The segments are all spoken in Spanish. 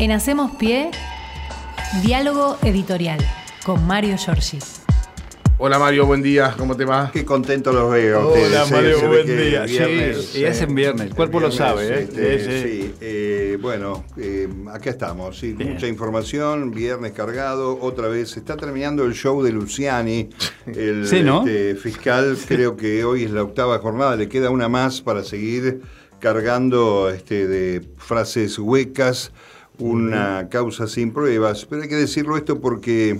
En Hacemos Pie, diálogo editorial con Mario Giorgi. Hola Mario, buen día, ¿cómo te va? Qué contento los veo. a Hola ustedes, Mario, se ve buen día. viernes, sí, y es en viernes, el cuerpo lo sabe. ¿eh? este, Sí, sí. sí, eh, bueno, eh, acá estamos, sí, Bien. mucha información, viernes cargado, otra vez. Está terminando el show de Luciani, el Sí, ¿no? este, fiscal, creo que hoy es la octava jornada, le queda una más para seguir cargando este, de frases huecas, una causa sin pruebas. Pero hay que decirlo esto porque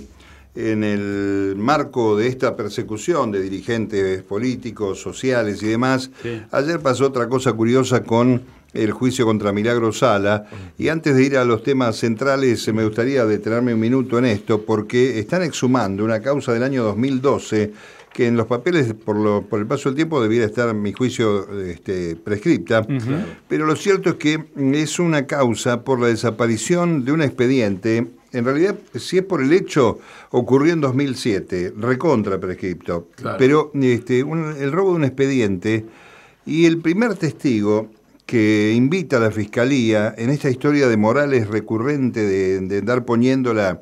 en el marco de esta persecución de dirigentes políticos, sociales y demás, Sí. ayer pasó otra cosa curiosa con el juicio contra Milagro Sala. Y antes de ir a los temas centrales, me gustaría detenerme un minuto en esto, porque están exhumando una causa del año 2012 que en los papeles, por, lo- por el paso del tiempo, debiera estar, a mi juicio, este, prescripta. Pero lo cierto es que es una causa por la desaparición de un expediente. En realidad, si es por el hecho, ocurrió en 2007, recontra prescripto. Claro. Pero este, un- el robo de un expediente y el primer testigo que invita a la fiscalía en esta historia de Morales recurrente de, de andar poniéndola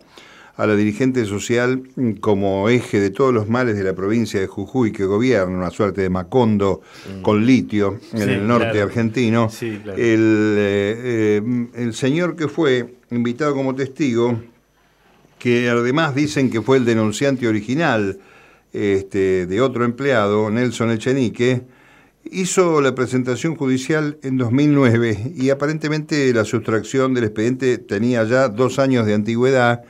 a la dirigente social mm, como eje de todos los males de la provincia de Jujuy que gobierna, una suerte de Macondo con litio en Sí, el norte claro. argentino. Sí, claro. el, eh, eh, el señor que fue invitado como testigo, que además dicen que fue el denunciante original este, de otro empleado, Nelson Echenique, hizo la presentación judicial en 2009 y aparentemente la sustracción del expediente tenía ya dos años de antigüedad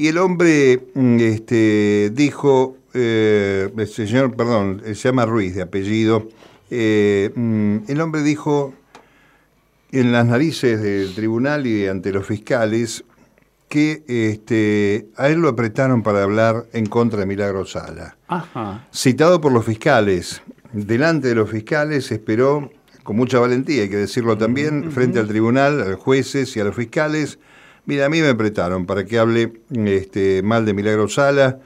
y el hombre mm, este, dijo, eh, el señor, perdón, se llama Ruiz de apellido, eh, mm, el hombre dijo en las narices del tribunal y ante los fiscales que este, a él lo apretaron para hablar en contra de Milagro Sala. Ajá. Citado por los fiscales, delante de los fiscales esperó con mucha valentía, hay que decirlo también, frente al tribunal, a los jueces y a los fiscales. Mira, a mí me apretaron para que hable este, mal de Milagro Sala,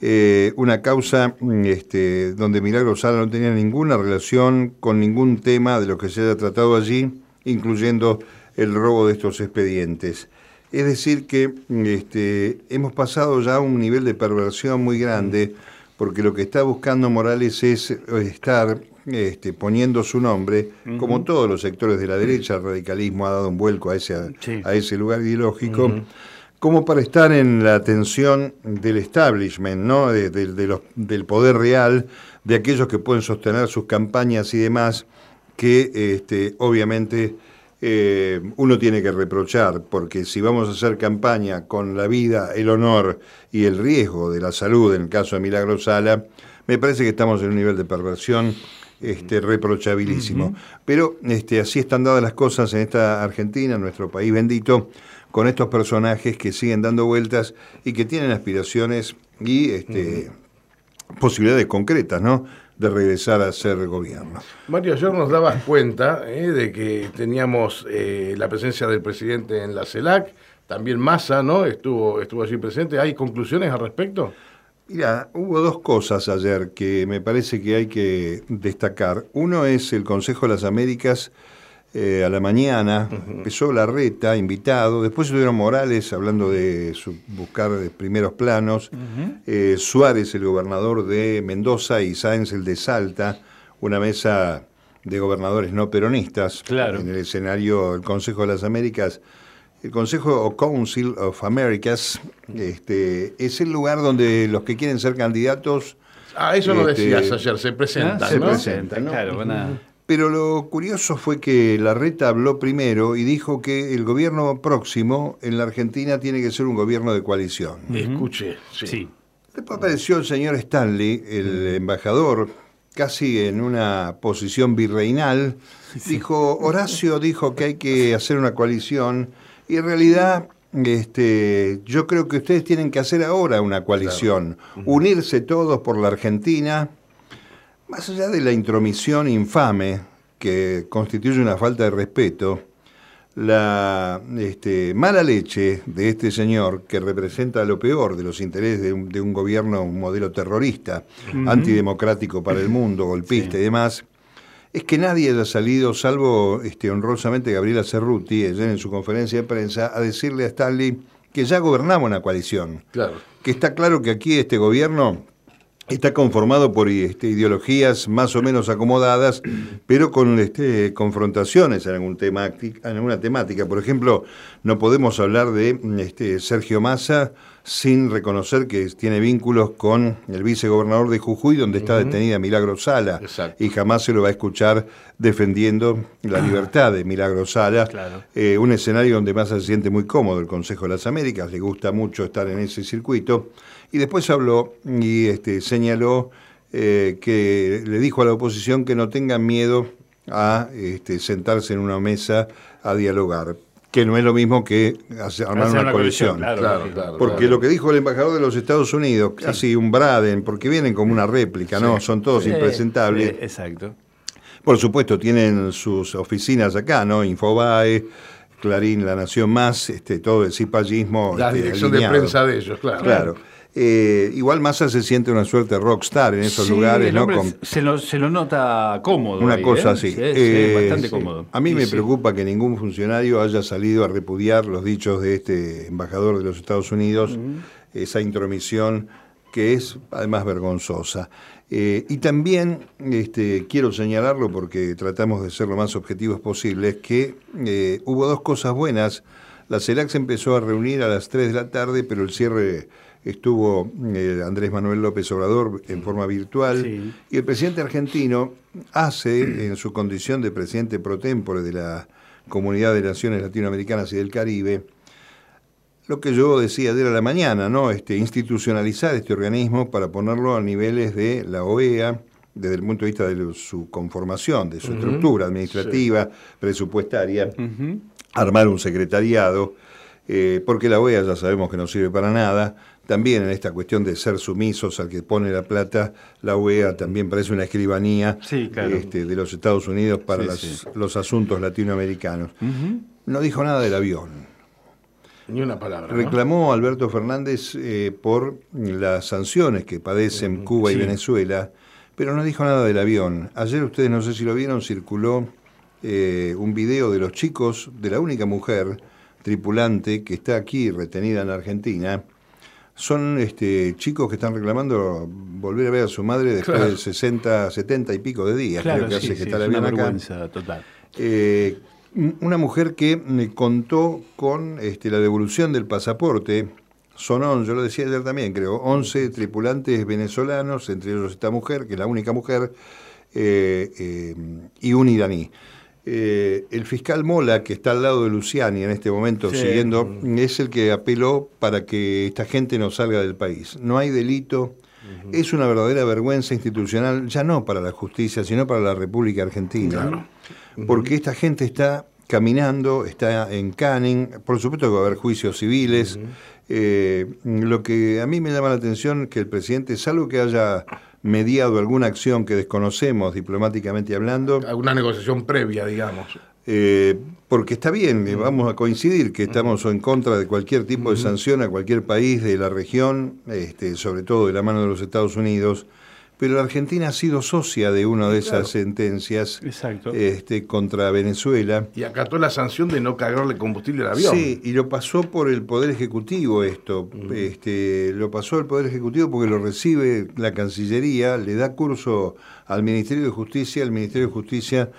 eh, una causa mm, este, donde Milagro Sala no tenía ninguna relación con ningún tema de lo que se haya tratado allí, incluyendo el robo de estos expedientes. Es decir, que mm, este, hemos pasado ya a un nivel de perversión muy grande, porque lo que está buscando Morales es eh, estar este, poniendo su nombre, como todos los sectores de la derecha, el radicalismo ha dado un vuelco a ese, Sí. a ese lugar ideológico, como para estar en la atención del establishment, ¿no? De- de- de los- del poder real, de aquellos que pueden sostener sus campañas y demás, que este, obviamente eh, uno tiene que reprochar, porque si vamos a hacer campaña con la vida, el honor y el riesgo de la salud, en el caso de Milagro Sala, me parece que estamos en un nivel de perversión este, reprochabilísimo. Pero este, así están dadas las cosas en esta Argentina, en nuestro país bendito, con estos personajes que siguen dando vueltas y que tienen aspiraciones y este, posibilidades concretas, ¿no? De regresar a ser gobierno. Mario, ayer nos dabas cuenta eh, de que teníamos eh, la presencia del presidente en la CELAC, también Massa, ¿no? Estuvo, estuvo allí presente. ¿Hay conclusiones al respecto? Mira, hubo dos cosas ayer que me parece que hay que destacar. Uno es el Consejo de las Américas eh, a la mañana, empezó la reta, invitado, después estuvieron Morales hablando de su- buscar de primeros planos, eh, Suárez, el gobernador de Mendoza, y Sáenz, el de Salta, una mesa de gobernadores no peronistas Claro. en el escenario del Consejo de las Américas. El Consejo o Council of Americas este, es el lugar donde los que quieren ser candidatos Ah, eso lo Este, decías ayer, se presentan, Ah, se ¿no? presentan, ¿no? claro, van a- Pero lo curioso fue que Larreta habló primero y dijo que el gobierno próximo en la Argentina tiene que ser un gobierno de coalición. Escuché, sí. Sí. Después apareció el señor Stanley, el embajador, casi en una posición virreinal. Dijo, Horacio dijo que hay que hacer una coalición y en realidad este, yo creo que ustedes tienen que hacer ahora una coalición, unirse todos por la Argentina, más allá de la intromisión infame que constituye una falta de respeto, la este, mala leche de este señor que representa lo peor de los intereses de un, de un gobierno, un modelo terrorista, antidemocrático para el mundo, golpista y demás, es que nadie haya salido, salvo este, honrosamente Gabriela Cerruti, ayer en su conferencia de prensa, a decirle a Stanley que ya gobernamos una coalición. Claro. Que está claro que aquí este gobierno está conformado por este, ideologías más o menos acomodadas, pero con este, confrontaciones en, algún tema, en alguna temática. Por ejemplo, no podemos hablar de este, Sergio Massa sin reconocer que tiene vínculos con el vicegobernador de Jujuy, donde está detenida Milagro Sala, y jamás se lo va a escuchar defendiendo la libertad de Milagro Sala. Eh, un escenario donde Massa se siente muy cómodo, el Consejo de las Américas, le gusta mucho estar en ese circuito. Y después habló y este, señaló eh, que le dijo a la oposición que no tengan miedo a este, sentarse en una mesa a dialogar que no es lo mismo que armar una, coalición. porque lo que dijo el embajador de los Estados Unidos, casi un Braden, porque vienen como una réplica, ¿no? Son todos impresentables. exacto. Por supuesto, tienen sus oficinas acá, ¿no? Infobae, Clarín, La Nación Más, este, todo el cipallismo. La este, dirección de prensa de ellos, claro. Claro. Eh, igual Massa se siente una suerte rockstar en esos lugares, ¿no? se, lo, se, lo, nota cómodo. Una cosa ¿eh? así. Eh, bastante cómodo. A mí me preocupa que ningún funcionario haya salido a repudiar los dichos de este embajador de los Estados Unidos, esa intromisión que es además vergonzosa. y también este, quiero señalarlo porque tratamos de ser lo más objetivos posibles, que hubo dos cosas buenas. La CELAC se empezó a reunir a las 3 de la tarde, pero el cierre estuvo eh, Andrés Manuel López Obrador en forma virtual, y el presidente argentino hace, en su condición de presidente pro tempore de la Comunidad de Naciones Latinoamericanas y del Caribe, lo que yo decía ayer a la mañana, ¿no? Este, institucionalizar este organismo para ponerlo a niveles de la OEA, desde el punto de vista de su conformación, de su estructura administrativa, presupuestaria, armar un secretariado, eh, porque la OEA ya sabemos que no sirve para nada, también en esta cuestión de ser sumisos al que pone la plata, la UEA también parece una escribanía este, de los Estados Unidos para los asuntos latinoamericanos. No dijo nada del avión. Ni una palabra. Reclamó Alberto Fernández eh, por las sanciones que padecen Cuba y Venezuela, pero no dijo nada del avión. Ayer ustedes no sé si lo vieron, circuló eh, un video de los chicos de la única mujer tripulante que está aquí retenida en Argentina son este, chicos que están reclamando volver a ver a su madre después de 60, 70 y pico de días. creo que hace que está la acá. Total. Eh, una mujer que me contó con este, la devolución del pasaporte. Son, yo lo decía ayer también, creo, 11 tripulantes venezolanos, entre ellos esta mujer, que es la única mujer, eh, eh, y un iraní. Eh, el fiscal Mola, que está al lado de Luciani en este momento siguiendo, es el que apeló para que esta gente no salga del país. No hay delito, es una verdadera vergüenza institucional, ya no para la justicia, sino para la República Argentina. Porque esta gente está caminando, está en Canning, por supuesto que va a haber juicios civiles. Eh, lo que a mí me llama la atención es que el presidente, salvo que haya mediado alguna acción que desconocemos diplomáticamente hablando. Alguna negociación previa, digamos. Eh, porque está bien, vamos a coincidir que estamos en contra de cualquier tipo de sanción a cualquier país de la región, este, sobre todo de la mano de los Estados Unidos, pero la Argentina ha sido socia de una de esas sentencias Este, contra Venezuela. Y acató la sanción de no cargarle combustible al avión. Sí, y lo pasó por el Poder Ejecutivo esto. este, lo pasó el Poder Ejecutivo porque lo recibe la Cancillería, le da curso al Ministerio de Justicia, el Ministerio de Justicia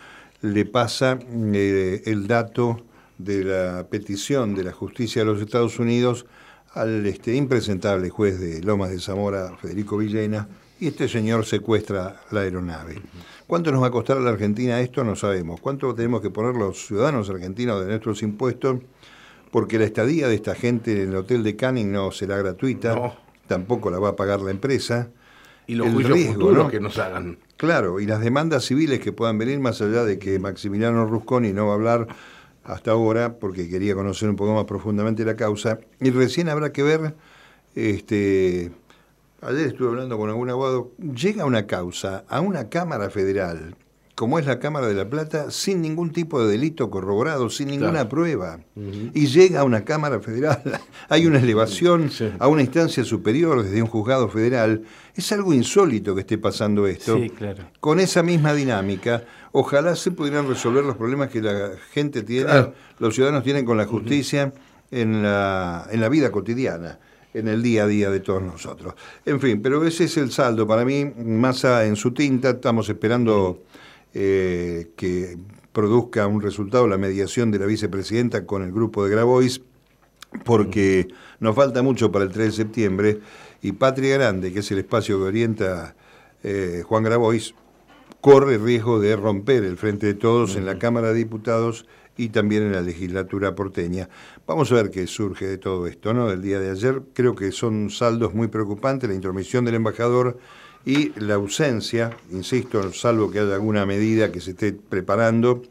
le pasa eh, el dato de la petición de la justicia de los Estados Unidos al este, impresentable juez de Lomas de Zamora, Federico Villena, y este señor secuestra la aeronave. ¿Cuánto nos va a costar a la Argentina esto? No sabemos. ¿Cuánto tenemos que poner los ciudadanos argentinos de nuestros impuestos? Porque la estadía de esta gente en el hotel de Canning no será gratuita, tampoco la va a pagar la empresa. Y los juicios futuros que nos hagan. Claro, y las demandas civiles que puedan venir más allá de que Maximiliano Rusconi no va a hablar hasta ahora porque quería conocer un poco más profundamente la causa. Y recién habrá que ver este, Ayer estuve hablando con algún abogado. Llega una causa a una Cámara Federal como es la Cámara de la Plata, sin ningún tipo de delito corroborado, sin ninguna prueba. Y llega a una Cámara Federal, hay una elevación a una instancia superior desde un juzgado federal. Es algo insólito que esté pasando esto. Sí, claro. Con esa misma dinámica, ojalá se pudieran resolver los problemas que la gente tiene, los ciudadanos tienen con la justicia en, la, en la vida cotidiana en el día a día de todos nosotros. En fin, pero ese es el saldo. Para mí, Massa en su tinta, estamos esperando eh, que produzca un resultado la mediación de la vicepresidenta con el grupo de Grabois, porque nos falta mucho para el 3 de septiembre y Patria Grande, que es el espacio que orienta eh, Juan Grabois, corre riesgo de romper el frente de todos en la Cámara de Diputados y también en la legislatura porteña. Vamos a ver qué surge de todo esto, ¿no? Del día de ayer creo que son saldos muy preocupantes, la intromisión del embajador y la ausencia, insisto, salvo que haya alguna medida que se esté preparando,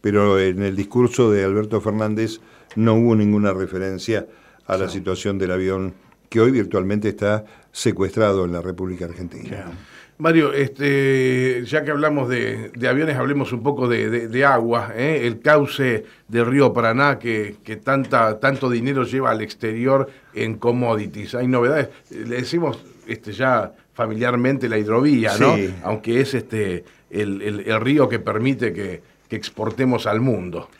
pero en el discurso de Alberto Fernández no hubo ninguna referencia a la situación del avión que hoy virtualmente está secuestrado en la República Argentina. Mario, este, ya que hablamos de, aviones, hablemos un poco de, agua, ¿eh? el cauce del río Paraná que, que, tanta, tanto dinero lleva al exterior en commodities. Hay novedades, le decimos este, ya familiarmente la hidrovía, ¿no? Aunque es este el, río que permite que, exportemos al mundo.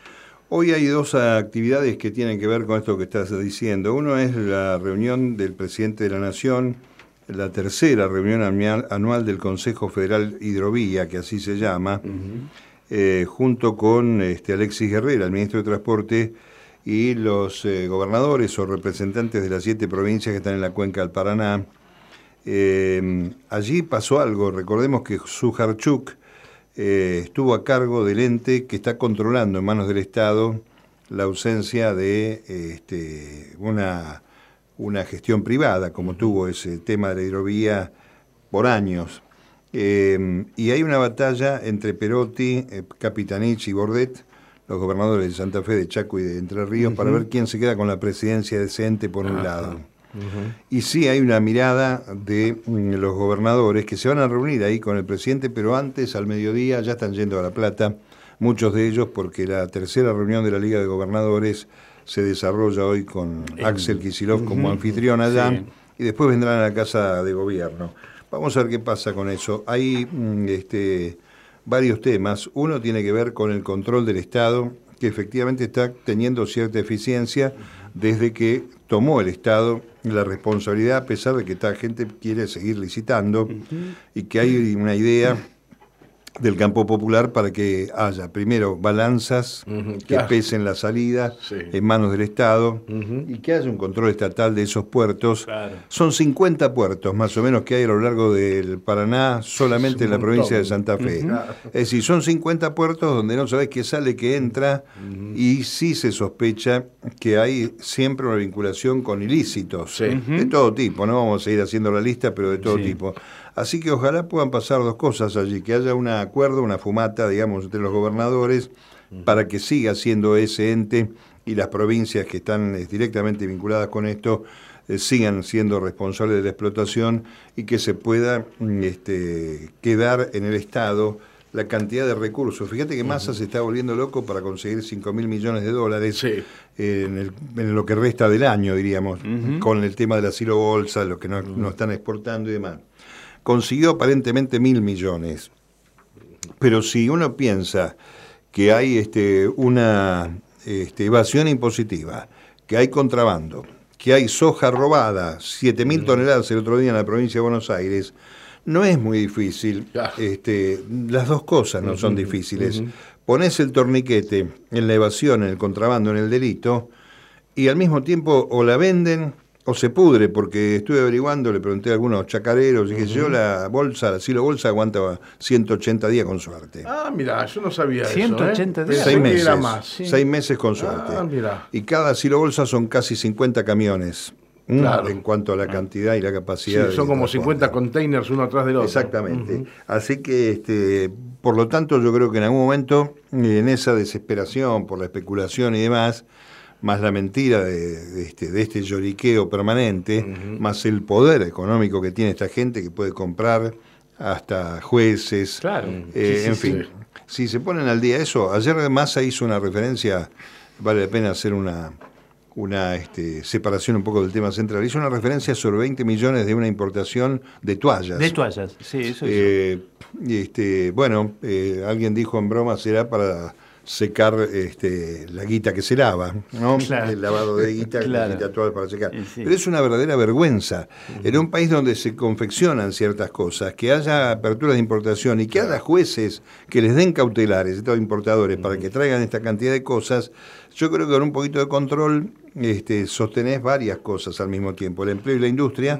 Hoy hay dos actividades que tienen que ver con esto que estás diciendo. Uno es la reunión del presidente de la Nación, la tercera reunión anual del Consejo Federal Hidrovía, que así se llama, eh, junto con este, Alexis Guerrera, el ministro de Transporte, y los eh, gobernadores o representantes de las siete provincias que están en la cuenca del Paraná, eh, allí pasó algo, recordemos que Sujarchuk estuvo a cargo del ente que está controlando en manos del Estado la ausencia de este, una, una gestión privada, como tuvo ese tema de la hidrovía por años. Eh, y hay una batalla entre Perotti, Capitanich y Bordet, los gobernadores de Santa Fe, de Chaco y de Entre Ríos, para ver quién se queda con la presidencia de ese ente por un lado. Y sí hay una mirada de mm, los gobernadores que se van a reunir ahí con el presidente, pero antes, al mediodía, ya están yendo a La Plata, muchos de ellos porque la tercera reunión de la Liga de Gobernadores se desarrolla hoy con Axel Kisilov como anfitrión allá y después vendrán a la Casa de Gobierno. Vamos a ver qué pasa con eso. Hay mm, este, varios temas. Uno tiene que ver con el control del Estado, que efectivamente está teniendo cierta eficiencia desde que tomó el Estado la responsabilidad, a pesar de que esta gente quiere seguir licitando y que hay una idea del campo popular para que haya primero balanzas que pesen la salida en manos del Estado y que haya un control estatal de esos puertos. Son 50 puertos más o menos que hay a lo largo del Paraná, solamente en la provincia de Santa Fe. Es decir, son 50 puertos donde no sabes qué sale, qué entra y sí se sospecha que hay siempre una vinculación con ilícitos de todo tipo. No vamos a ir haciendo la lista, pero de todo tipo. Así que ojalá puedan pasar dos cosas allí, que haya un acuerdo, una fumata, digamos, entre los gobernadores para que siga siendo ese ente y las provincias que están eh, directamente vinculadas con esto eh, sigan siendo responsables de la explotación y que se pueda mm, este, quedar en el Estado la cantidad de recursos. Fíjate que Massa se está volviendo loco para conseguir 5 mil millones de dólares en, lo que resta del año, diríamos, con el tema del asilo bolsa, lo que no están exportando y demás consiguió aparentemente mil millones. Pero si uno piensa que hay este, una este, evasión impositiva, que hay contrabando, que hay soja robada, siete mil toneladas el otro día en la provincia de Buenos Aires, no es muy difícil. Este, las dos cosas no son difíciles. Pones el torniquete en la evasión, en el contrabando, en el delito, y al mismo tiempo o la venden o se pudre, porque estuve averiguando, le pregunté a algunos chacareros, y dije, yo la bolsa, la silo bolsa aguanta 180 días con suerte. Ah, mira, yo no sabía 180 eso. ¿eh? días. Seis meses. más. Seis meses con suerte. Ah, mira. Y cada silo bolsa son casi 50 camiones. En cuanto a la cantidad y la capacidad. Sí, son como 50 containers uno atrás del otro. Exactamente. Así que, este, por lo tanto, yo creo que en algún momento, en esa desesperación por la especulación y demás, más la mentira de, este, de este lloriqueo permanente, más el poder económico que tiene esta gente que puede comprar hasta jueces. Claro. Eh, Sí, en fin, sí. si se ponen al día eso, ayer Massa hizo una referencia, vale la pena hacer una, una este, separación un poco del tema central, hizo una referencia sobre 20 millones de una importación de toallas. De toallas, sí, eso es. Eh, este, bueno, eh, alguien dijo en broma, será para secar este, la guita que se lava, ¿no? Claro. El lavado de guita, Claro. la guita actual para secar. Sí. Pero es una verdadera vergüenza. En un país donde se confeccionan ciertas cosas, que haya aperturas de importación y que haya jueces que les den cautelares, estos importadores, para que traigan esta cantidad de cosas, yo creo que con un poquito de control este, sostenés varias cosas al mismo tiempo. El empleo y la industria,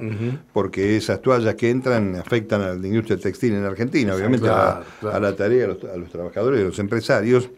porque esas toallas que entran afectan a la industria textil en Argentina, obviamente Claro, claro. a la tarea, a los, a los trabajadores, a los empresarios,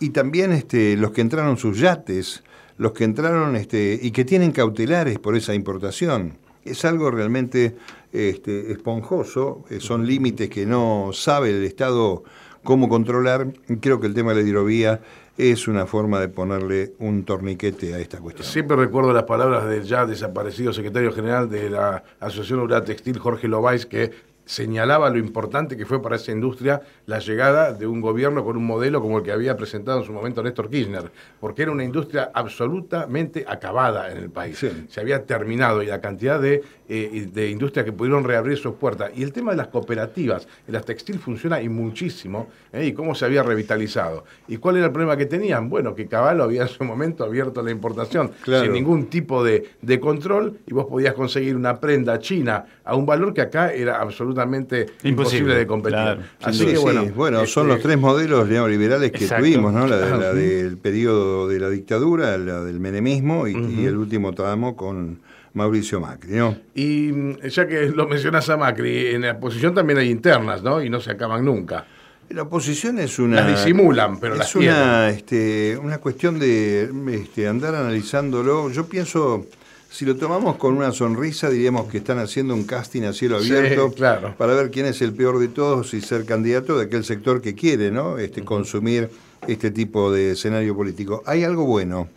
y también este, los que entraron sus yates, los que entraron este, y que tienen cautelares por esa importación. Es algo realmente este, esponjoso, eh, son límites que no sabe el Estado cómo controlar. Creo que el tema de la hidrovía es una forma de ponerle un torniquete a esta cuestión. Siempre recuerdo las palabras del ya desaparecido secretario general de la Asociación Obrera Textil, Jorge Lobais, que señalaba lo importante que fue para esa industria la llegada de un gobierno con un modelo como el que había presentado en su momento Néstor Kirchner, porque era una industria absolutamente acabada en el país. Sí. Se había terminado y la cantidad de, eh, de industrias que pudieron reabrir sus puertas. Y el tema de las cooperativas, en las textil funciona y muchísimo, ¿eh? y cómo se había revitalizado. ¿Y cuál era el problema que tenían? Bueno, que Caballo había en su momento abierto la importación Claro. sin ningún tipo de, de control y vos podías conseguir una prenda china a un valor que acá era absolutamente imposible, Imposible, de competir. claro, Así Sí, que sí, bueno, bueno, son este, los tres modelos neoliberales que Exacto. tuvimos, ¿no? La, de- la del periodo de la dictadura, la del menemismo y, y el último tramo con Mauricio Macri, ¿no? Y mm, ya que lo mencionas a Macri, en la oposición también hay internas, ¿no? Y no se acaban nunca. La oposición es una... Las disimulan, pero es las una, este, una cuestión de este, andar analizándolo. Yo pienso, si lo tomamos con una sonrisa, diríamos que están haciendo un casting a cielo Sí, abierto claro. para ver quién es el peor de todos y ser candidato de aquel sector que quiere ¿no? este, consumir este tipo de escenario político. Hay algo bueno.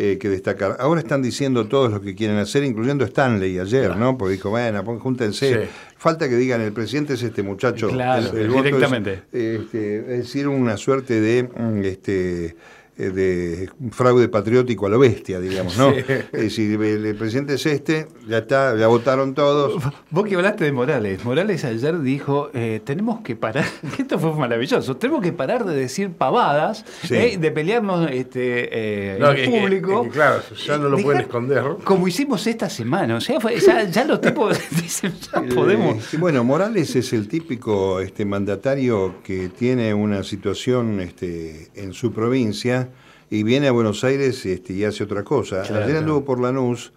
eh, que destacar. Ahora están diciendo todos lo que quieren hacer, incluyendo Stanley ayer, ¿no? Porque dijo, bueno, júntense. Sí. Falta que digan, el presidente es este muchacho. Claro, El- el voto es- directamente. este, es decir, una suerte de, mm, este, de fraude patriótico a lo bestia, digamos, ¿no? Sí. Es decir, el, presidente es este, ya está, ya votaron todos. Vos que hablaste de Morales, Morales ayer dijo, eh, tenemos que parar, esto fue maravilloso, tenemos que parar de decir pavadas, Sí. eh, de pelearnos este, eh, No, en que- que- público. que claro, ya no lo Dejar- pueden esconder. Como hicimos esta semana, o sea, fue- ya, ya los tipos dicen, ya podemos. Eh, bueno, Morales es el típico este, mandatario que tiene una situación este, en su provincia y viene a Buenos Aires este, y hace otra cosa. Claro. Ayer anduvo por Lanús,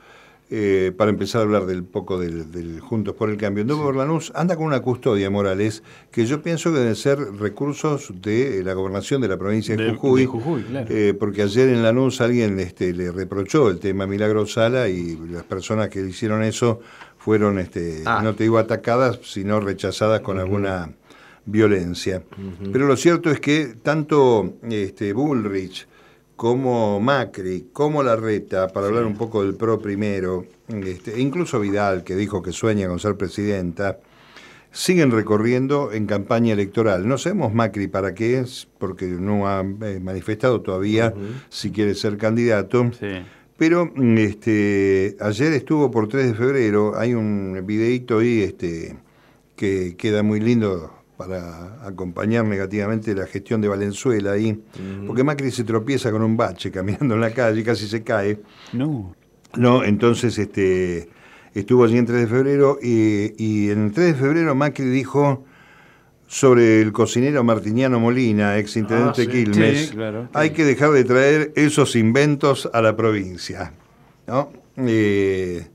eh, para empezar a hablar del poco del, del Juntos por el Cambio, anduvo por Lanús, anda con una custodia Morales, que yo pienso que deben ser recursos de la gobernación de la provincia de, De- Jujuy. de Jujuy, claro. Eh, porque ayer en Lanús alguien este, le reprochó el tema Milagro Sala y las personas que hicieron eso fueron, este, Ah. no te digo atacadas, sino rechazadas con alguna violencia. Pero lo cierto es que tanto este, Bullrich como Macri, como Larreta, para hablar un poco del PRO primero, este, e incluso Vidal, que dijo que sueña con ser presidenta, siguen recorriendo en campaña electoral. No sabemos Macri para qué es, porque no ha eh, manifestado todavía si quiere ser candidato. Sí. Pero mm, este, ayer estuvo por 3 de febrero, hay un videíto ahí este, que queda muy lindo para acompañar negativamente la gestión de Valenzuela ahí, porque Macri se tropieza con un bache caminando en la calle, casi se cae. No. No, entonces este, estuvo allí en 3 de febrero y, y en el 3 de febrero Macri dijo sobre el cocinero Martiniano Molina, ex intendente Ah, sí. Quilmes, Sí, claro. hay que dejar de traer esos inventos a la provincia. ¿no? Eh,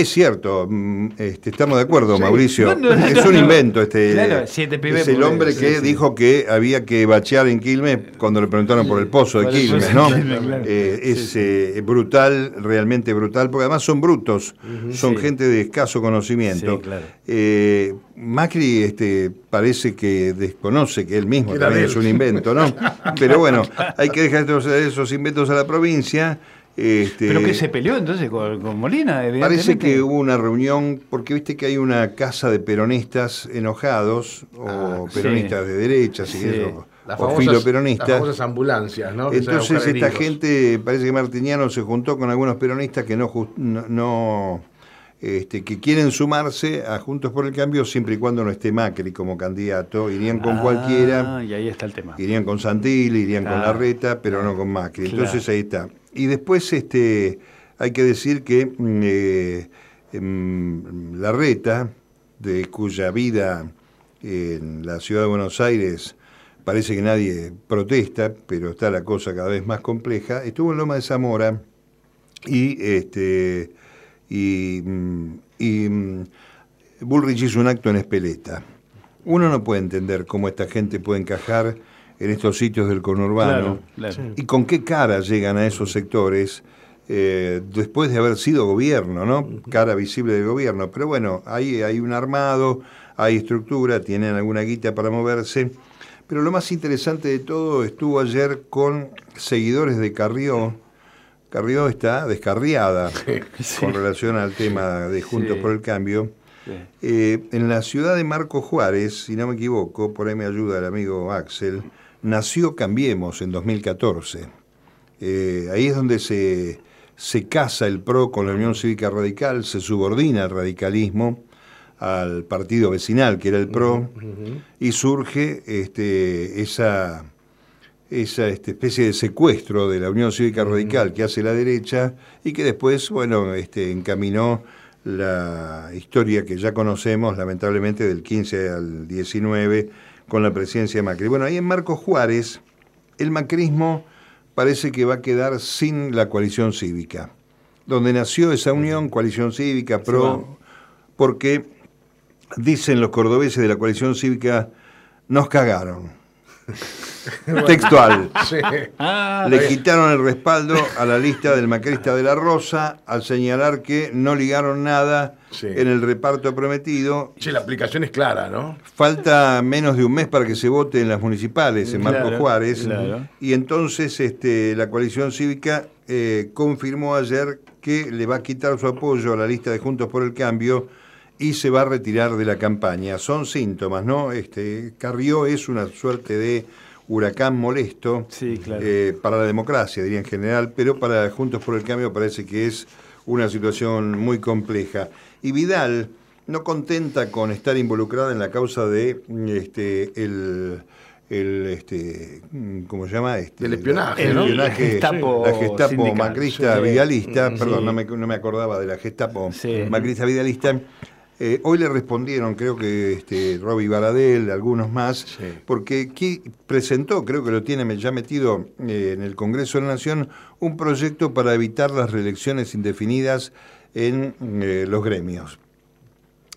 es cierto, mm, este, estamos de acuerdo, Sí. Mauricio. No, no, no, es un no. invento este. Claro, siete pibes es el hombre que sí. dijo que había que bachear en Quilmes cuando le preguntaron por el pozo de Quilmes, pozo ¿no? de Quilmes, claro. Eh, es eh, brutal, realmente brutal, porque además son brutos, son Sí. gente de escaso conocimiento. Sí, claro. Eh, Macri este, parece que desconoce que él mismo Era también es un invento, ¿no? Pero bueno, hay que dejar esos, esos inventos a la provincia Este, ¿Pero que se peleó entonces con, con Molina? Parece que hubo una reunión, porque viste que hay una casa de peronistas enojados, o Ah, peronistas sí. de derecha, si Sí. querés, o, Las o famosas, filoperonistas. las famosas ambulancias, ¿no? Entonces esta heridos. gente, parece que Martiniano se juntó con algunos peronistas que no, este, que quieren sumarse a Juntos por el Cambio siempre y cuando no esté Macri como candidato, irían con Ah, cualquiera, Y ahí está el tema. irían con Santilli, irían con. Larreta, pero no con Macri. Claro. Entonces ahí está. Y después este, hay que decir que mm, eh, em, Larreta, de cuya vida en la ciudad de Buenos Aires parece que nadie protesta, pero está la cosa cada vez más compleja, estuvo en Loma de Zamora y este y, mm, mm, Bullrich hizo un acto en Espeleta. Uno no puede entender cómo esta gente puede encajar en estos sitios del conurbano Claro, claro. y con qué cara llegan a esos sectores eh, después de haber sido gobierno, ¿no? Cara visible del gobierno. Pero bueno, ahí hay un armado, hay estructura, tienen alguna guita para moverse. Pero lo más interesante de todo estuvo ayer con seguidores de Carrió. Carrió está descarriada con relación al tema de Juntos Sí. por el Cambio. Sí. Eh, en la ciudad de Marco Juárez, si no me equivoco, por ahí me ayuda el amigo Axel, nació Cambiemos en 2014. Eh, ahí es donde se, se casa el PRO con la Unión Cívica Radical, se subordina el radicalismo al partido vecinal, que era el PRO, y surge este, esa, esa este, especie de secuestro de la Unión Cívica Radical que hace la derecha y que después, bueno, este, encaminó la historia que ya conocemos, lamentablemente, del 15 al 19, con la presidencia de Macri. Bueno, ahí en Marcos Juárez, el macrismo parece que va a quedar sin la coalición cívica. Donde nació esa unión, coalición cívica, PRO, porque dicen los cordobeses de la coalición cívica, nos cagaron. Textual. Sí. Ah, Le quitaron el respaldo a la lista del macrista de la Rosa al señalar que no ligaron nada Sí. en el reparto prometido. Che, la aplicación es clara, ¿no? Falta menos de un mes para que se vote en las municipales en Marco Claro, Juárez. claro. Y entonces este, la coalición cívica eh, confirmó ayer que le va a quitar su apoyo a la lista de Juntos por el Cambio y se va a retirar de la campaña. Son síntomas, ¿no? Este, Carrió es una suerte de huracán molesto Sí, claro. eh, para la democracia, diría en general, pero para Juntos por el Cambio parece que es una situación muy compleja. Y Vidal, no contenta con estar involucrada en la causa de este, el, el este, ¿cómo se llama? Este, Del espionaje, el ¿no? espionaje, La Gestapo la Gestapo sindical. macrista Sí. vidalista, Sí. perdón, no me, no me acordaba de la Gestapo Sí. macrista vidalista. Eh, hoy le respondieron, creo que este, Roby Baradel, algunos más, Sí. porque aquí presentó, creo que lo tiene ya metido eh, en el Congreso de la Nación, un proyecto para evitar las reelecciones indefinidas en eh, los gremios.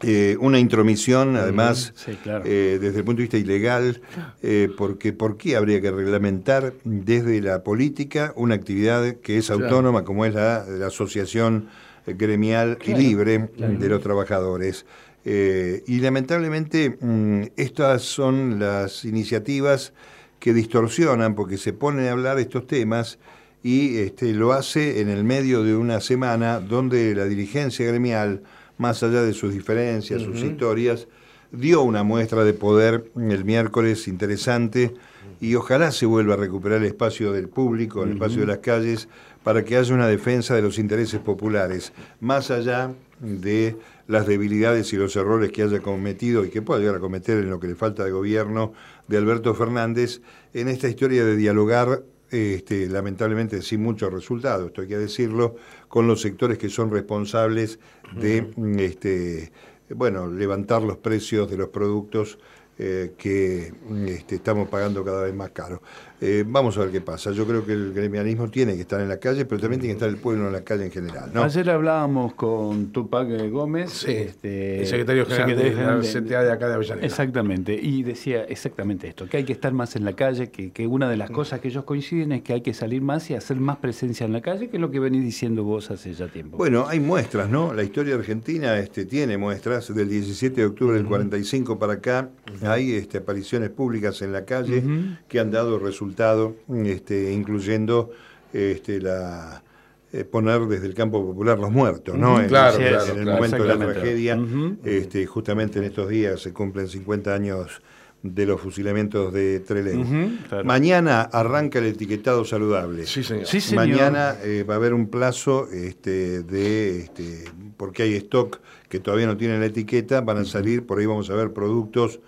Eh, una intromisión, además, sí, claro. eh, desde el punto de vista ilegal, eh, porque ¿por qué habría que reglamentar desde la política una actividad que es Claro. autónoma como es la, la asociación gremial y libre de los trabajadores? Eh, y lamentablemente mm, estas son las iniciativas que distorsionan porque se ponen a hablar estos temas y este, lo hace en el medio de una semana donde la dirigencia gremial, más allá de sus diferencias, sus historias, dio una muestra de poder el miércoles interesante y ojalá se vuelva a recuperar el espacio del público, el espacio de las calles, para que haya una defensa de los intereses populares, más allá de las debilidades y los errores que haya cometido y que pueda llegar a cometer en lo que le falta de gobierno de Alberto Fernández en esta historia de dialogar este, lamentablemente sin mucho resultado, esto hay que decirlo, con los sectores que son responsables de este, bueno, levantar los precios de los productos eh, que mm, este, estamos pagando cada vez más caros. Eh, vamos a ver qué pasa. Yo creo que el gremialismo tiene que estar en la calle, pero también tiene que estar el pueblo en la calle en general. ¿no? Ayer hablábamos con Tupac eh, Gómez, Sí, este, el secretario general de la CTA de acá de Avellaneda. Exactamente, y decía exactamente esto, que hay que estar más en la calle, que, que una de Mm. las cosas que ellos coinciden es que hay que salir más y hacer más presencia en la calle, que es lo que venís diciendo vos hace ya tiempo. Bueno, hay muestras, ¿no? La historia argentina este, tiene muestras. Del 17 de octubre del 45 para acá hay este, apariciones públicas en la calle que han dado resultado, este, incluyendo este, la, eh, poner desde el campo popular los muertos, ¿no? En- claro, en, claro, el claro, momento de la tragedia, este, justamente en estos días se cumplen 50 años de los fusilamientos de Trelew. Claro. Mañana arranca el etiquetado saludable. Sí, señor. Sí, señor. Mañana eh, va a haber un plazo este, de, este, porque hay stock que todavía no tienen la etiqueta, van a salir, por ahí vamos a ver productos,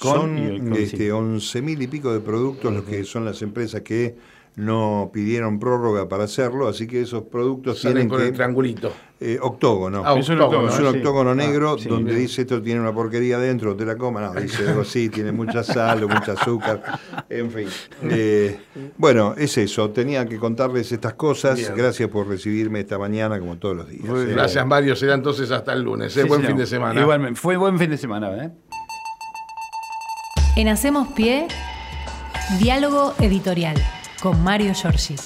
Con el son este, 11 mil y pico de productos los que son las empresas que no pidieron prórroga para hacerlo, así que esos productos Salen tienen con el que... triangulito. eh, octógono. Ah, Es un octógono, Es octógono, un sí. octógono Ah, negro sí, donde bien. dice esto tiene una porquería adentro, te la coma. No, dice algo así, tiene mucha sal o mucha azúcar. En fin. Eh, bueno, es eso. Tenía que contarles estas cosas. Bien. Gracias por recibirme esta mañana, como todos los días. Eh. Gracias, Mario. Será entonces hasta el lunes. ¿eh? Sí, Buen señor. fin de semana. Igualmente, fue buen fin de semana, ¿eh? En Hacemos Pie, diálogo editorial con Mario Giorgi.